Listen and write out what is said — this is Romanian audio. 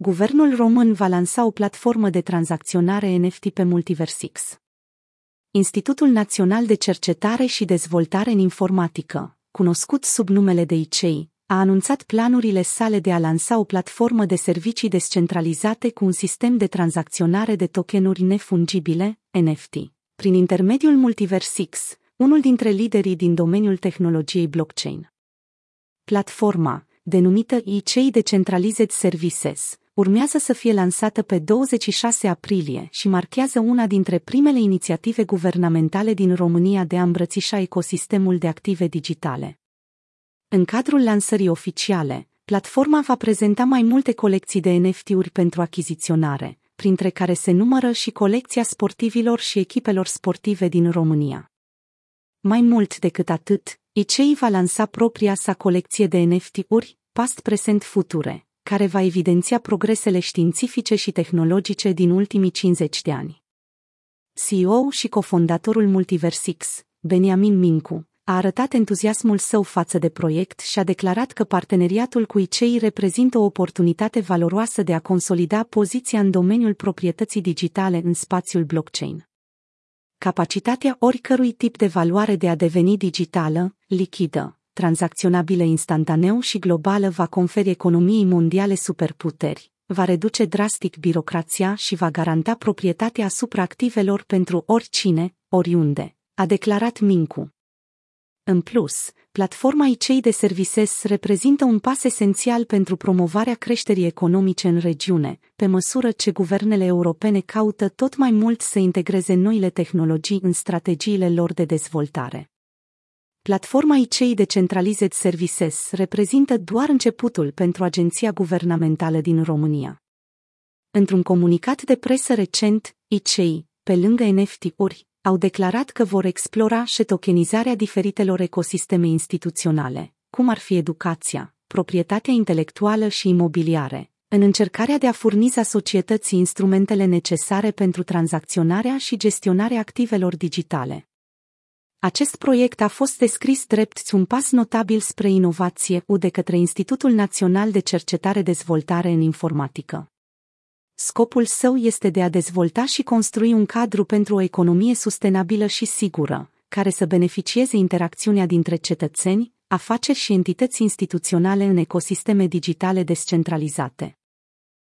Guvernul român va lansa o platformă de tranzacționare NFT pe Multiversix. Institutul Național de Cercetare și Dezvoltare în Informatică, cunoscut sub numele de ICEI, a anunțat planurile sale de a lansa o platformă de servicii descentralizate cu un sistem de tranzacționare de tokenuri nefungibile, NFT, prin intermediul Multiversix, unul dintre liderii din domeniul tehnologiei blockchain. Platforma, denumită ICEI Decentralized Services, urmează să fie lansată pe 26 aprilie și marchează una dintre primele inițiative guvernamentale din România de a îmbrățișa ecosistemul de active digitale. În cadrul lansării oficiale, platforma va prezenta mai multe colecții de NFT-uri pentru achiziționare, printre care se numără și colecția sportivilor și echipelor sportive din România. Mai mult decât atât, ICEI va lansa propria sa colecție de NFT-uri, past, present, future, care va evidenția progresele științifice și tehnologice din ultimii 50 de ani. CEO și cofondatorul Multiversix, Beniamin Mincu, a arătat entuziasmul său față de proiect și a declarat că parteneriatul cu ICEI reprezintă o oportunitate valoroasă de a consolida poziția în domeniul proprietății digitale în spațiul blockchain. Capacitatea oricărui tip de valoare de a deveni digitală, lichidă, tranzacționabilă instantaneu și globală va conferi economiei mondiale superputeri, va reduce drastic birocrația și va garanta proprietatea asupra activelor pentru oricine, oriunde, a declarat Mincu. În plus, platforma ICEI de Services reprezintă un pas esențial pentru promovarea creșterii economice în regiune, pe măsură ce guvernele europene caută tot mai mult să integreze noile tehnologii în strategiile lor de dezvoltare. Platforma ICEI Decentralized Services reprezintă doar începutul pentru agenția guvernamentală din România. Într-un comunicat de presă recent, ICEI, pe lângă NFT-uri, au declarat că vor explora și tokenizarea diferitelor ecosisteme instituționale, cum ar fi educația, proprietatea intelectuală și imobiliare, în încercarea de a furniza societății instrumentele necesare pentru tranzacționarea și gestionarea activelor digitale. Acest proiect a fost descris drept un pas notabil spre inovație U de către Institutul Național de Cercetare Dezvoltare în Informatică. Scopul său este de a dezvolta și construi un cadru pentru o economie sustenabilă și sigură, care să beneficieze interacțiunea dintre cetățeni, afaceri și entități instituționale în ecosisteme digitale descentralizate.